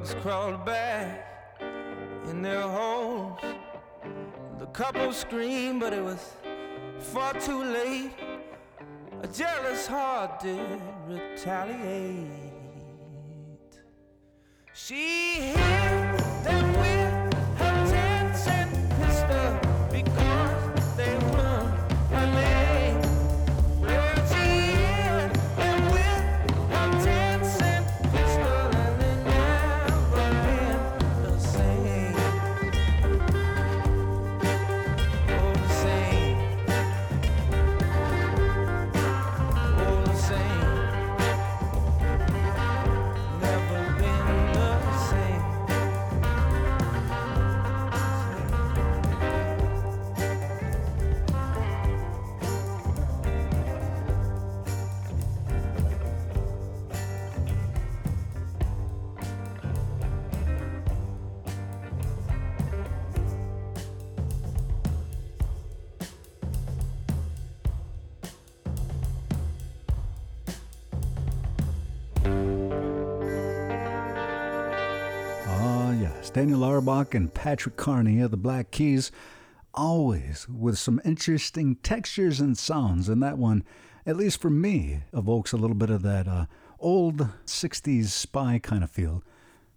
bugs crawled back in their holes. The couple screamed, but it was far too late. A jealous heart did retaliate. She hit them with Daniel Auerbach and Patrick Carney of the Black Keys, always with some interesting textures and sounds. And that one, at least for me, evokes a little bit of that uh, old 60s spy kind of feel.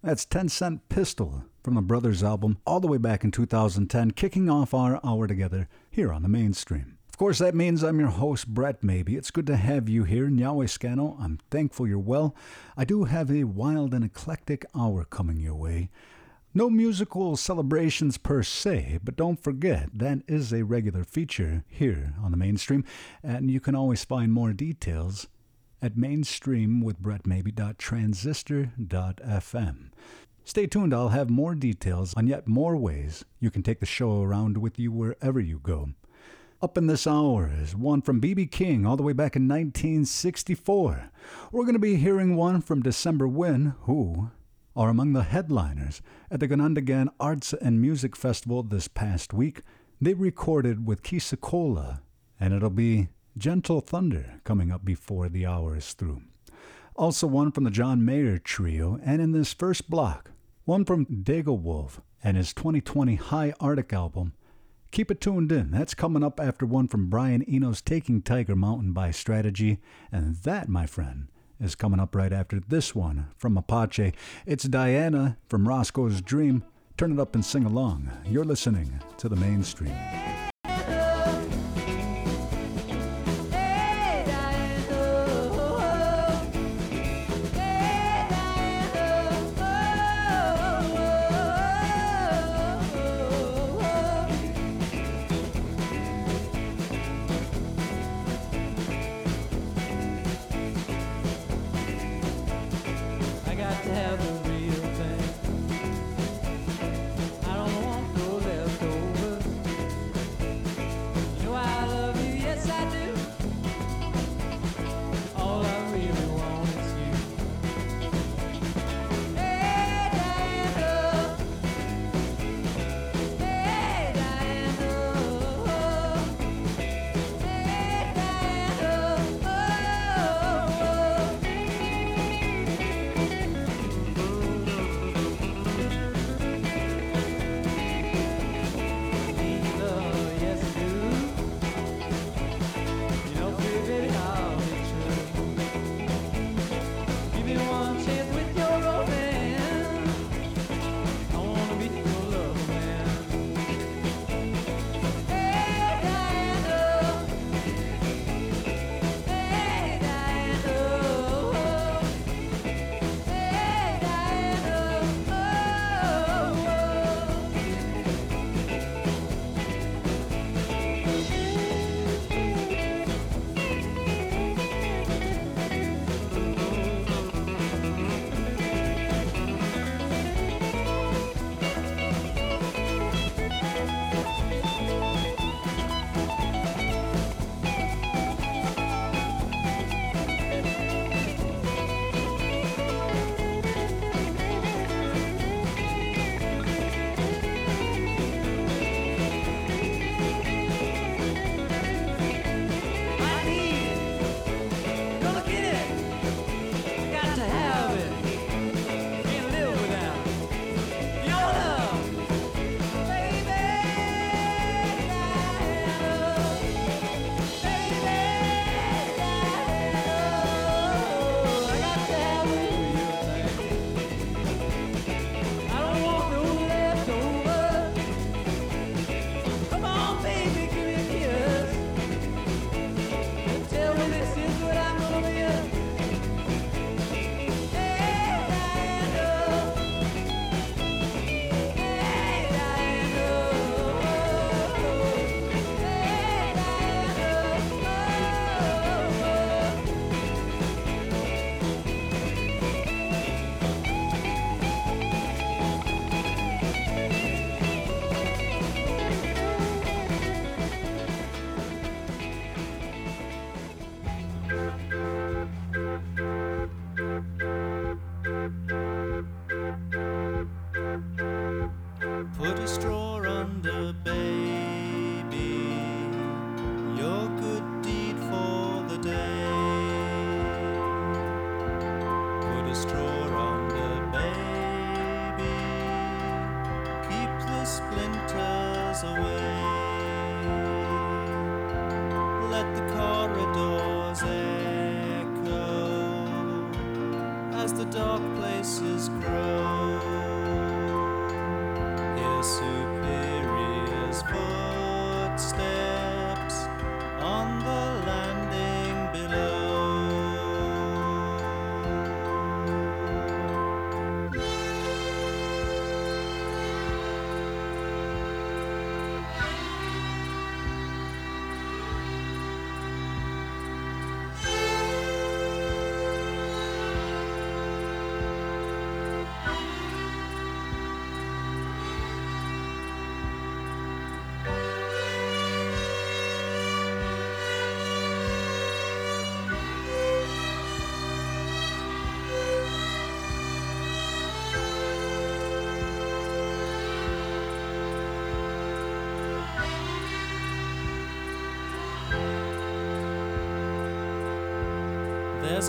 That's 10 Cent Pistol from the Brothers album, all the way back in 2010, kicking off our hour together here on the mainstream. Of course, that means I'm your host, Brett Maybee. It's good to have you here, Yahweh Scano. I'm thankful you're well. I do have a wild and eclectic hour coming your way. No musical celebrations per se, but don't forget that is a regular feature here on the mainstream, and you can always find more details at mainstreamwithbrettmaybee.transistor.fm. Stay tuned, I'll have more details on yet more ways you can take the show around with you wherever you go. Up in this hour is one from B.B. King all the way back in 1964. We're going to be hearing one from December Wind, who are among the headliners at the Ganondagan Arts and Music Festival this past week. They recorded with Kisakola, and it'll be Gentle Thunder coming up before the hour is through. Also, one from the John Mayer Trio, and in this first block, one from Digawolf and his 2020 High Arctic album, Keep it tuned in. That's coming up after one from Brian Eno's Taking Tiger Mountain by Strategy. And that, my friend, is coming up right after this one from Mapache. It's Diana from Roscoe's Dream. Turn it up and sing along. You're listening to the mainstream.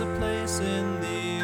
A place in the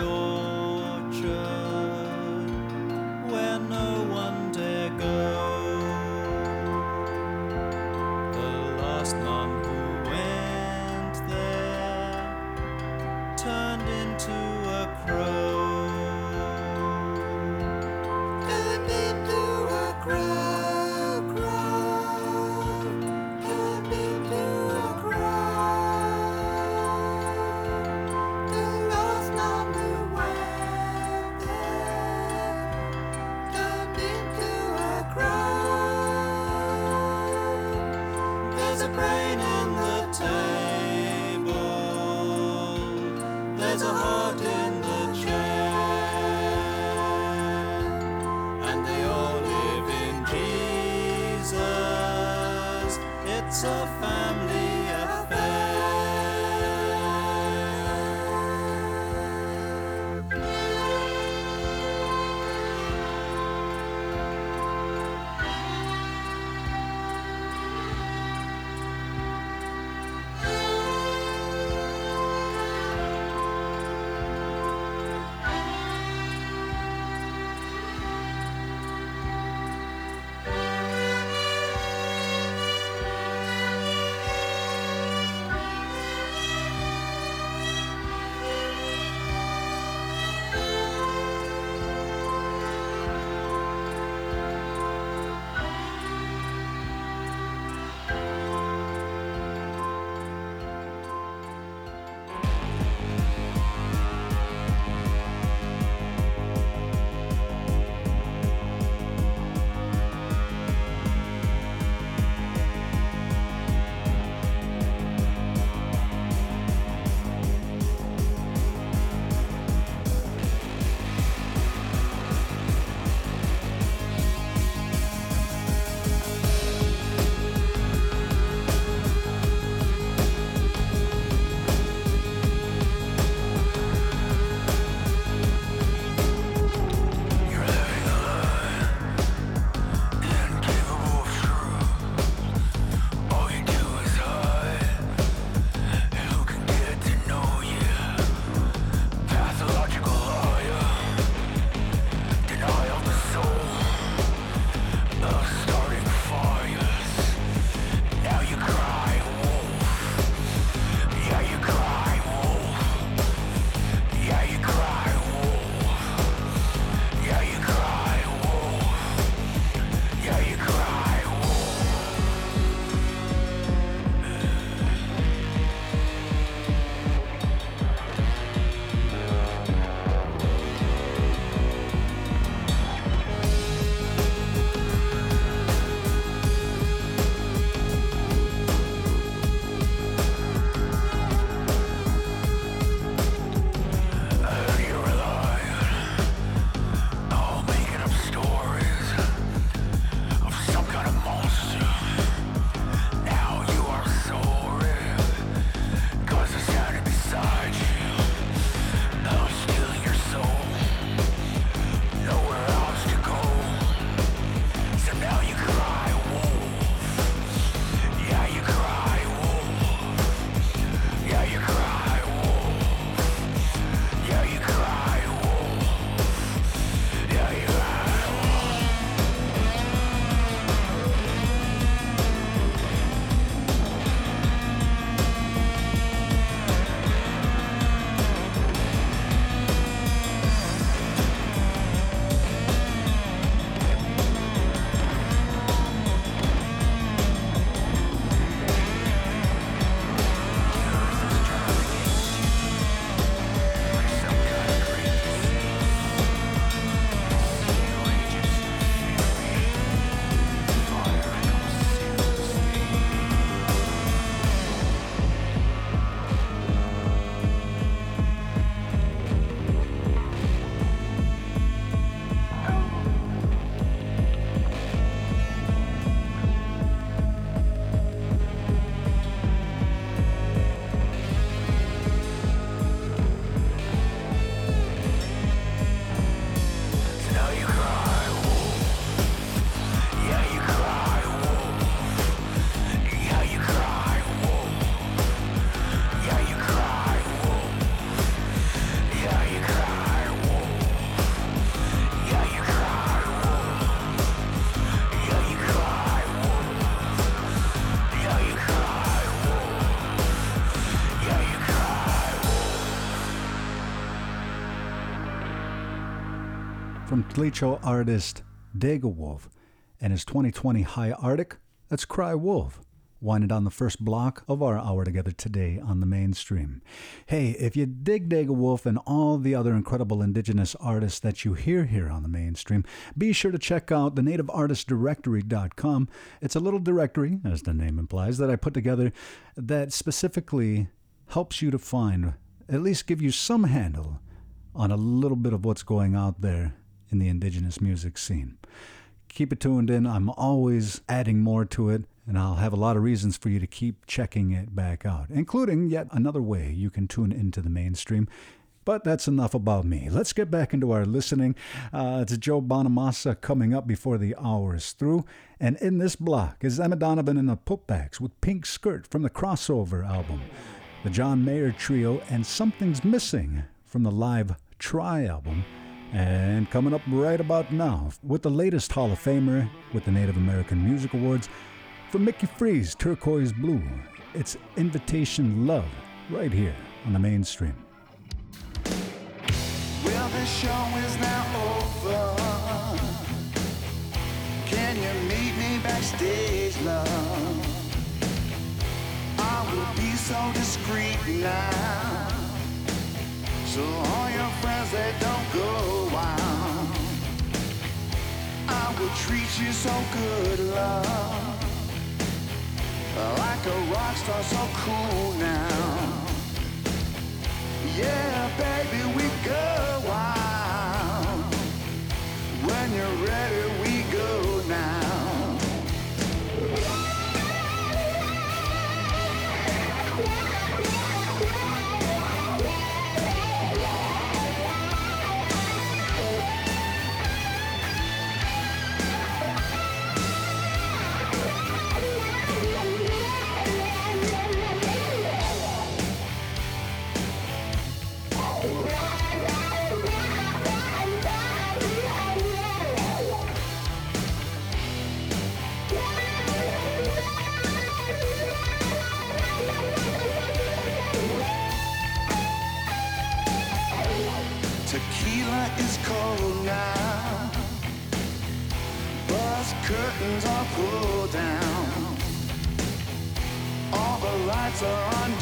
Tlicho artist Wolf and his 2020 High Arctic. That's Cry Wolf. Winding down the first block of our hour together today on the mainstream. Hey, if you dig Wolf and all the other incredible indigenous artists that you hear here on the mainstream, be sure to check out the nativeartistdirectory.com. It's a little directory, as the name implies, that I put together that specifically helps you to find, at least give you some handle on a little bit of what's going out there in the indigenous music scene. Keep it tuned in. I'm always adding more to it, and I'll have a lot of reasons for you to keep checking it back out, including yet another way you can tune into the mainstream. But that's enough about me. Let's get back into our listening. Uh, it's Joe Bonamassa coming up before the hour is through. And in this block is Emma Donovan and the Putbacks with Pink Skirt from the Crossover album, the John Mayer Trio, and Something's Missing from the live Try album. And coming up right about now with the latest Hall of Famer with the Native American Music Awards from Micki Free's, Turquoise Blue. It's Invitation Love right here on the mainstream. Well, the show is now over. Can you meet me backstage, love? I will be so discreet now. So all your friends don't go will treat you so good, love. Like a rock star, so cool now. Yeah, baby, we go wild. When you're ready, we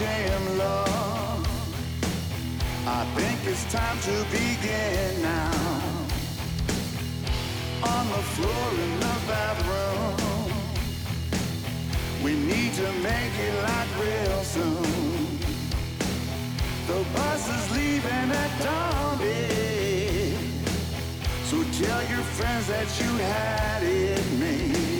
dim low. I think it's time to begin now. On the floor in the bathroom. We need to make it like real soon. The bus is leaving at dawn, babe. So tell your friends that you had it made.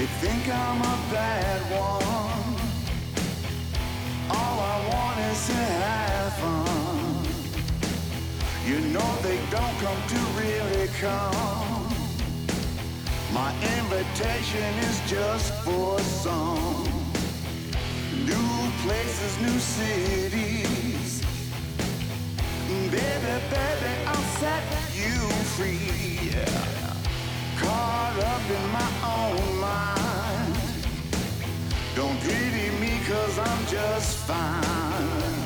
They think I'm a bad one. All I want is to have fun. You know they don't come to really come. My invitation is just for some. New places, new cities. Baby, baby, I'll set you free. Caught up in my own mind. Don't pity me cause I'm just fine.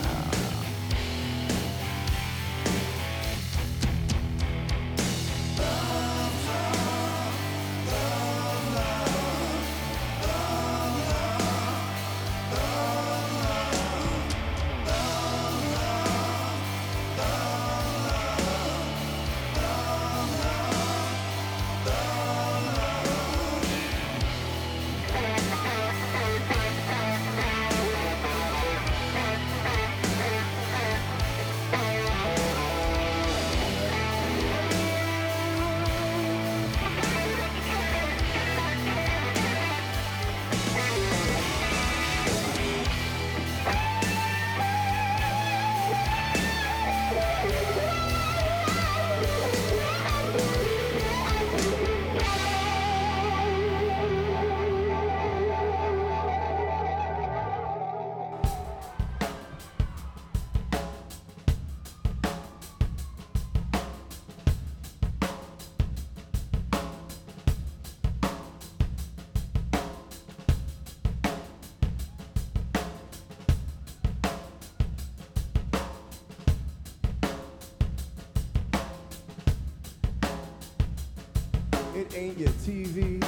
ain't your TV.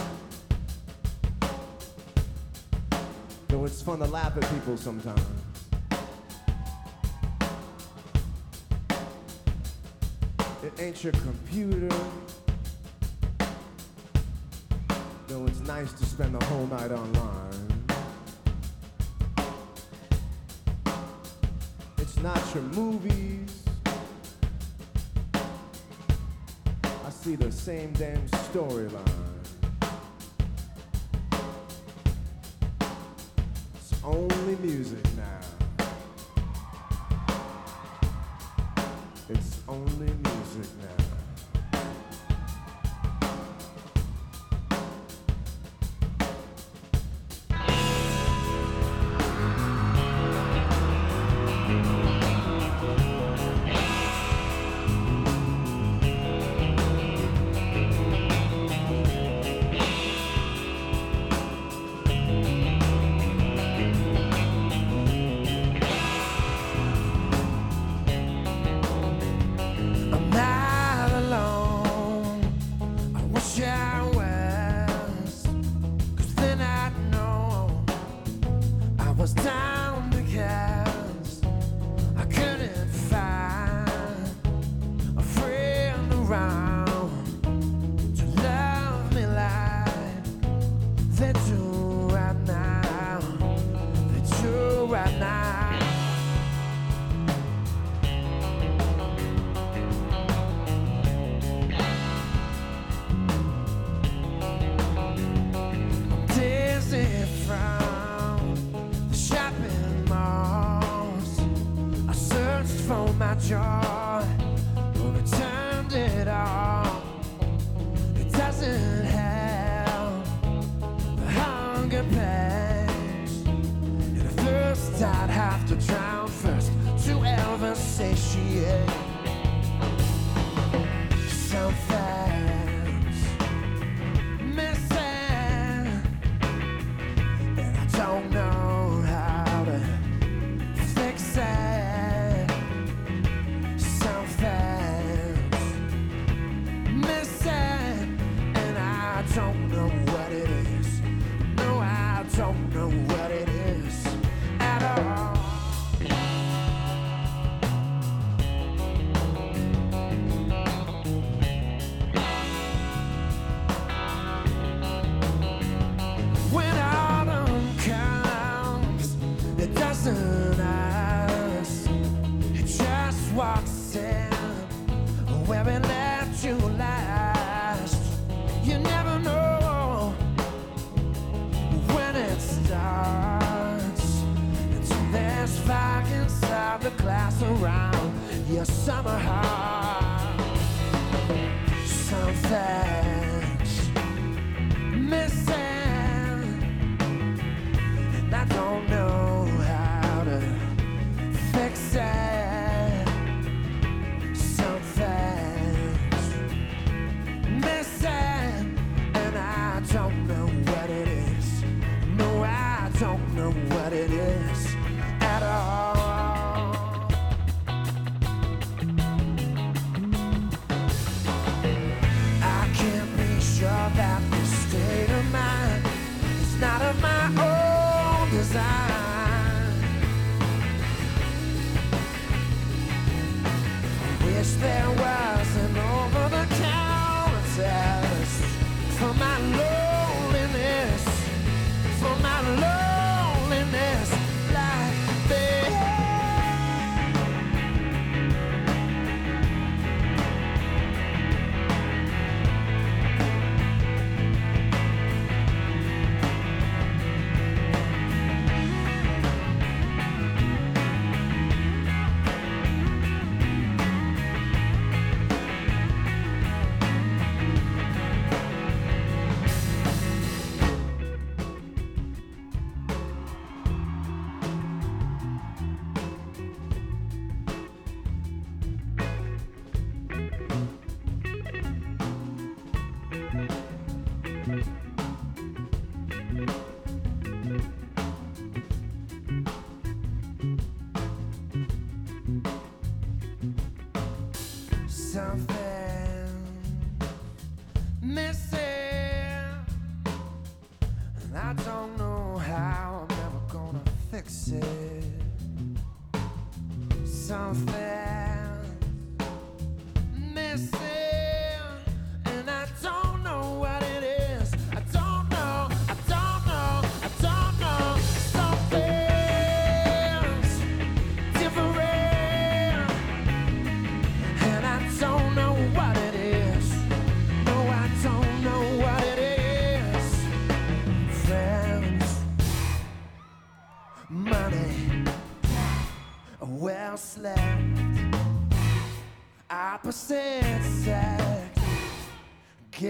Though it's fun to laugh at people sometimes. It ain't your computer. Though it's nice to spend the whole night online. It's not your movies. See the same damn storyline.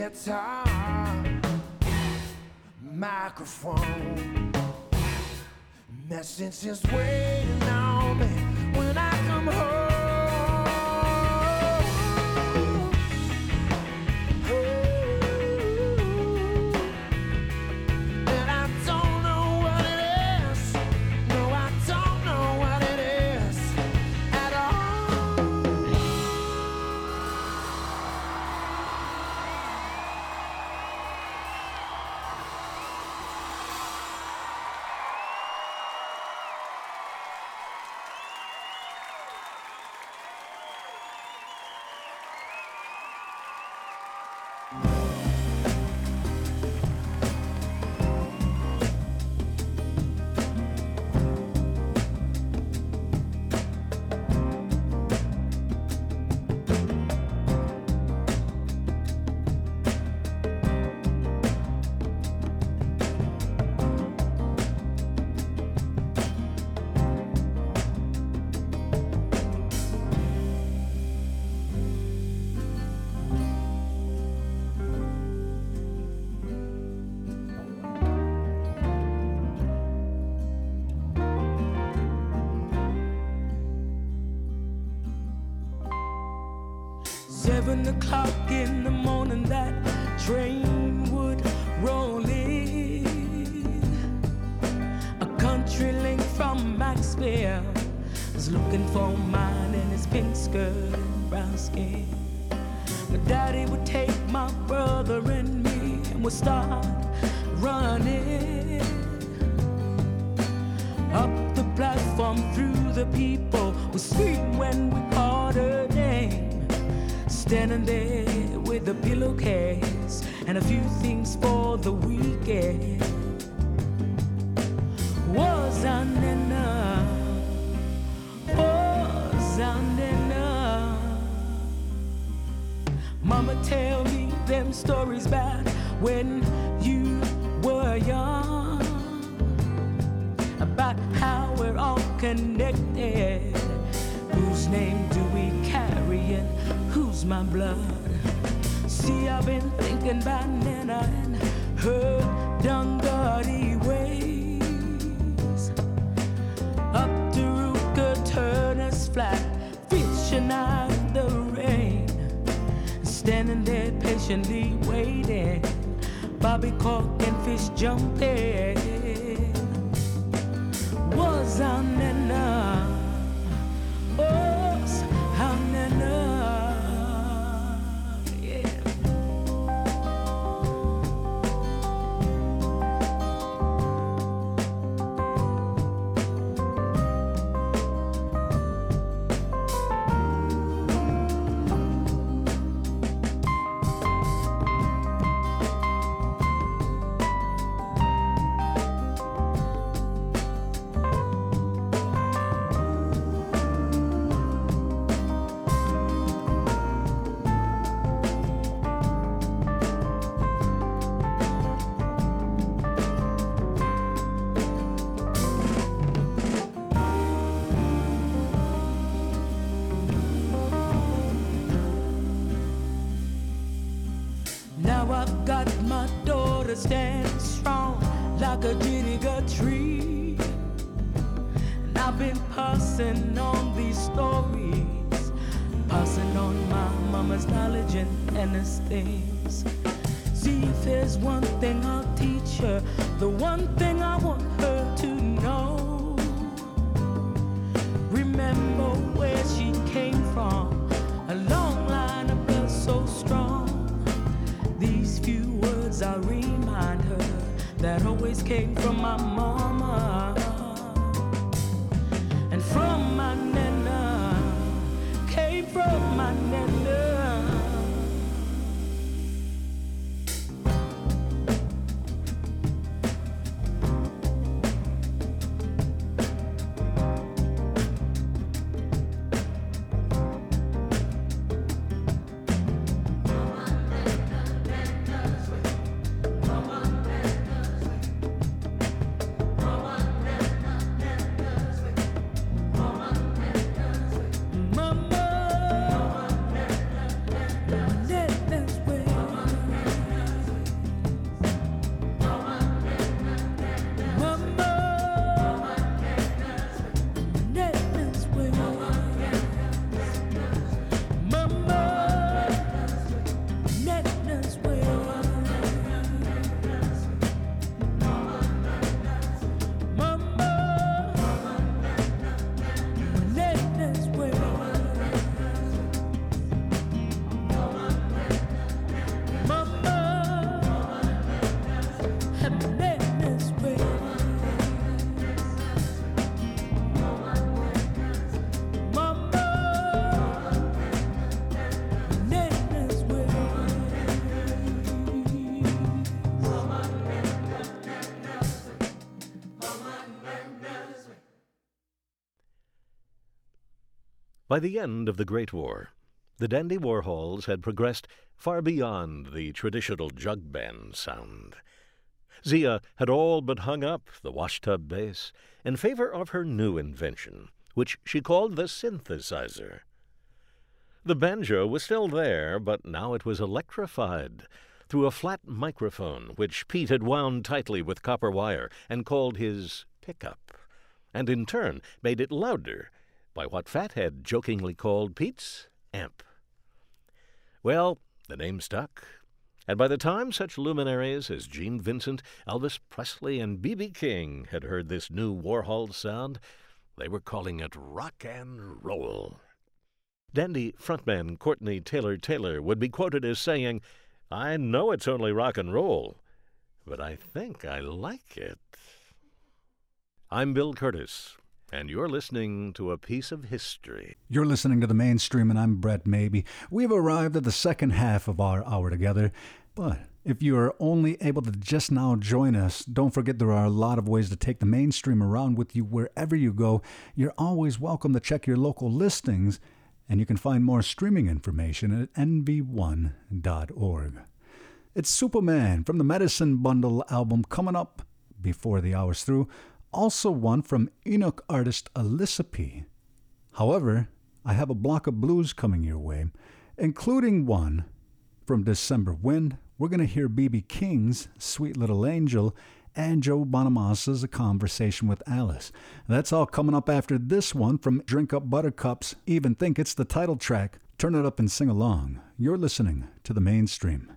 Guitar, microphone, messages waiting on me Seven o'clock in the morning, that train would roll in. A country link from Maxville was looking for mine in his pink skirt and brown skin. My daddy would take my brother and me, and we'd start running up the platform through the people. We scream when we called her. Standing there with a pillowcase and a few things for the weekend. Was on enough? Was enough? Mama tell me them stories back when you were young about how we're all connected. My blood? See, I've been thinking about Nana and her Dungardy ways. Up to Ruka Turner's flat, fishing out the rain. Standing there patiently waiting. Bobby Cork and fish jumping. Was on enough? By the end of the Great War, the Dandy Warhols had progressed far beyond the traditional jug band sound. Zia had all but hung up the washtub bass in favor of her new invention, which she called the synthesizer. The banjo was still there, but now it was electrified through a flat microphone which Pete had wound tightly with copper wire and called his pickup, and in turn made it louder by what Fathead jokingly called Pete's amp. Well, the name stuck, and by the time such luminaries as Gene Vincent, Elvis Presley, and B.B. King had heard this new Warhol sound, they were calling it rock and roll. Dandy frontman Courtney Taylor Taylor would be quoted as saying, I know it's only rock and roll, but I think I like it. I'm Bill Curtis, and you're listening to a piece of history. You're listening to the mainstream, and I'm Brett Maybee. We've arrived at the second half of our hour together, but if you are only able to just now join us, don't forget there are a lot of ways to take the mainstream around with you wherever you go. You're always welcome to check your local listings, and you can find more streaming information at nv1.org. It's Supaman from the Medicine Bundle album coming up before the hour's through also one from Inuk artist Elisapie. However, I have a block of blues coming your way, including one from December Wind. We're going to hear B.B. King's Sweet Little Angel and Joe Bonamassa's A Conversation with Alice. That's all coming up after this one from Drink Up Buttercups. Even think it's the title track. Turn it up and sing along. You're listening to the mainstream.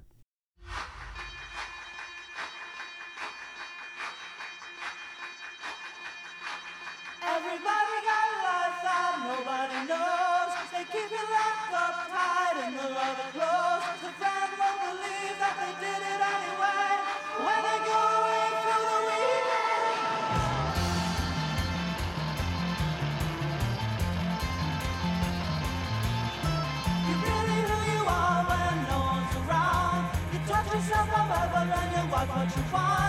What you want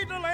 got a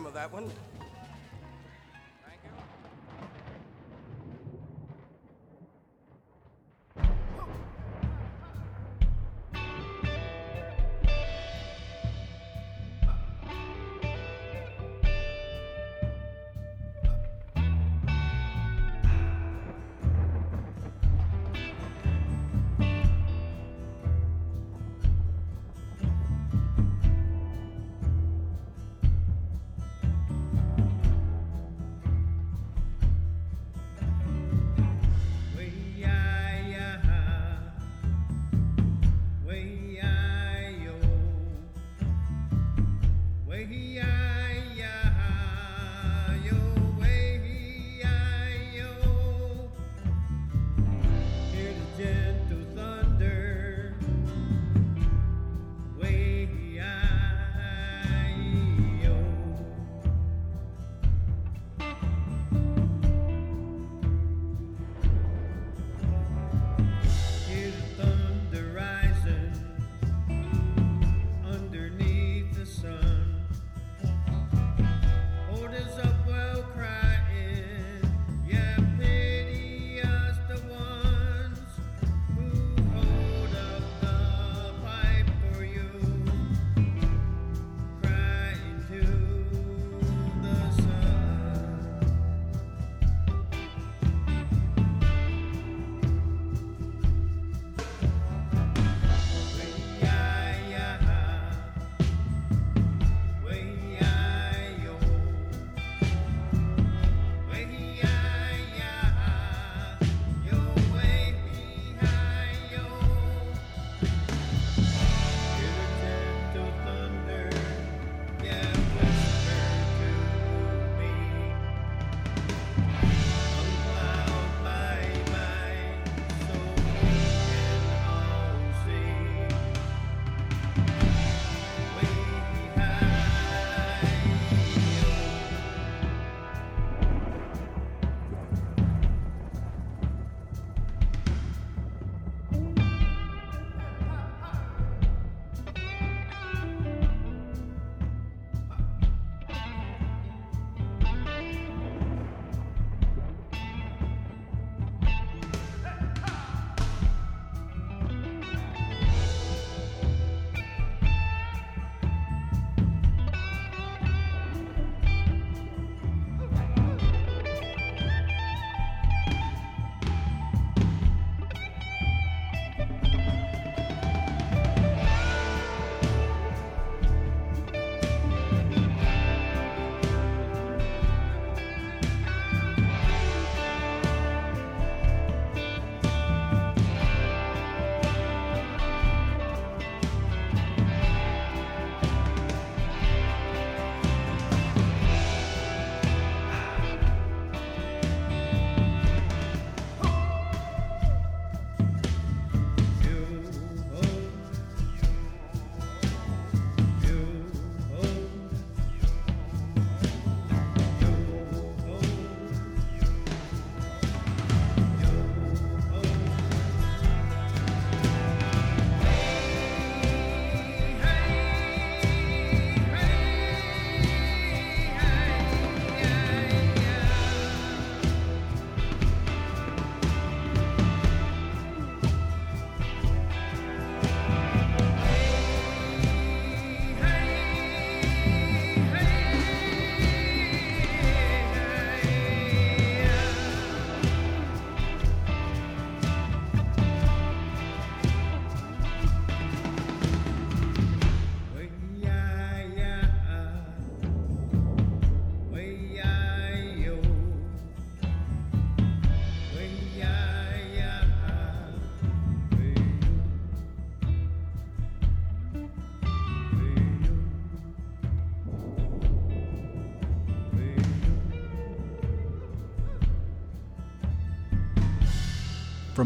Remember that one.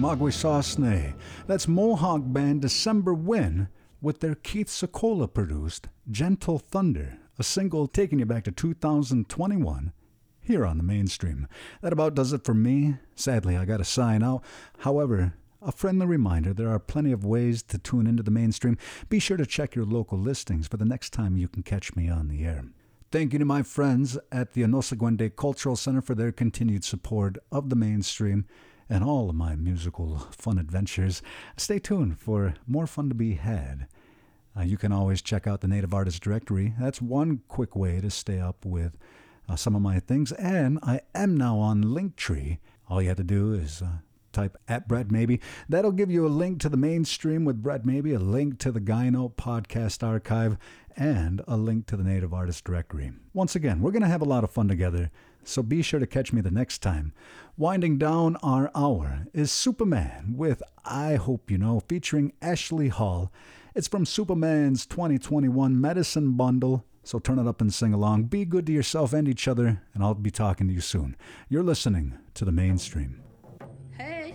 From Akwesasne. That's Mohawk band December Wind with their Keith Sokola produced Gentle Thunder, a single taking you back to 2021 here on the mainstream. That about does it for me. Sadly, I got to sign out. However, a friendly reminder there are plenty of ways to tune into the mainstream. Be sure to check your local listings for the next time you can catch me on the air. Thank you to my friends at the Onöhsagwë:de' Cultural Center for their continued support of the mainstream and all of my musical fun adventures. Stay tuned for more fun to be had. Uh, you can always check out the Native Artist Directory. That's one quick way to stay up with uh, some of my things. And I am now on Linktree. All you have to do is uh, type at Brett Maybee. That'll give you a link to the mainstream with Brett Maybee, a link to the Gyno podcast archive, and a link to the Native Artist Directory. Once again, we're going to have a lot of fun together, so be sure to catch me the next time. Winding down our hour is Supaman with I Hope You Know, featuring Ashley Hall. It's from Supaman's 2021 Medicine Bundle. So turn it up and sing along. Be good to yourself and each other, and I'll be talking to you soon. You're listening to the mainstream. Hey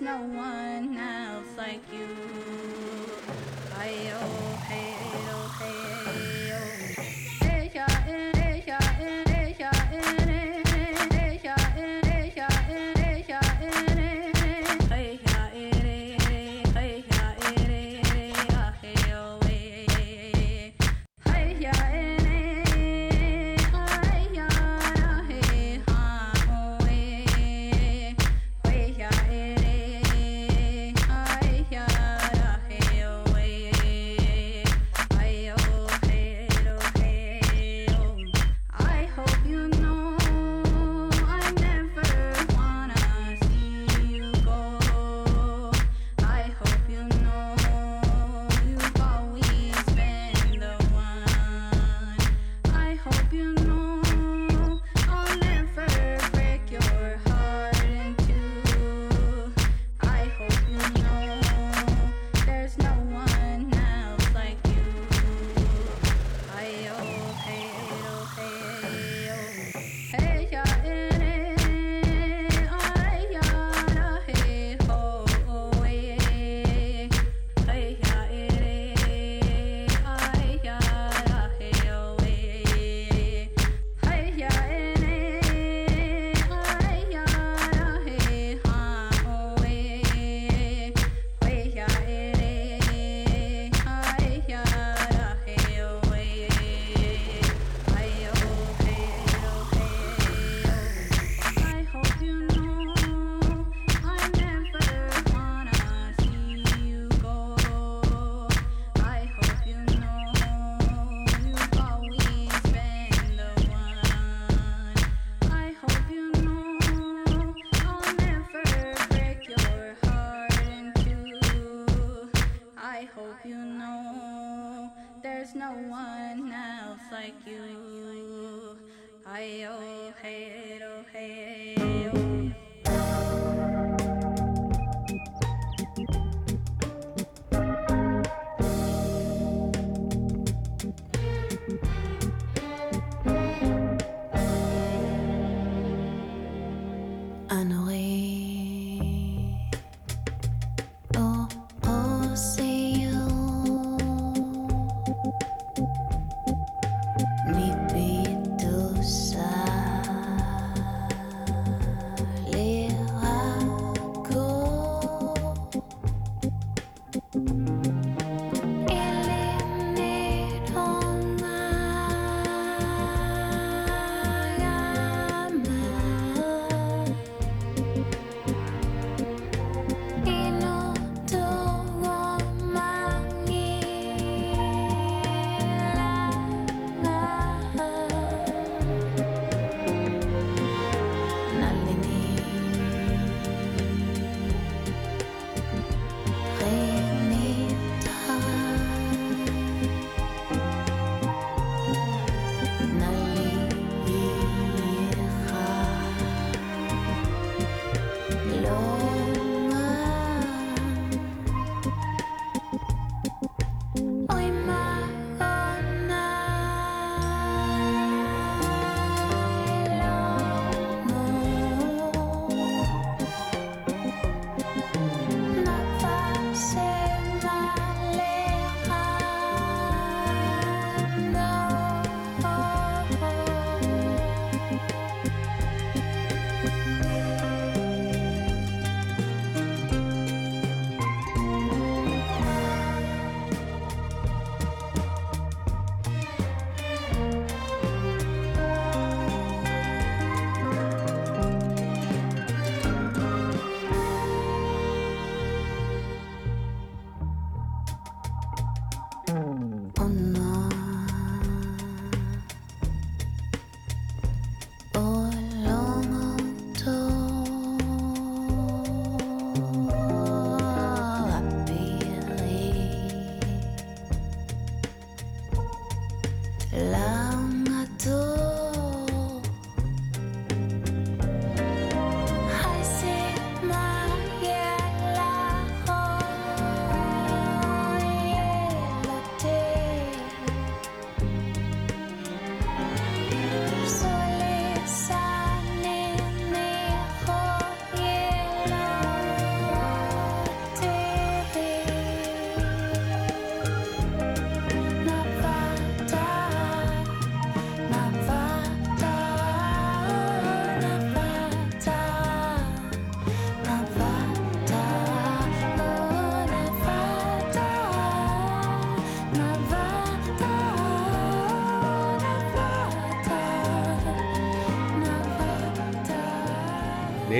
no one like you. I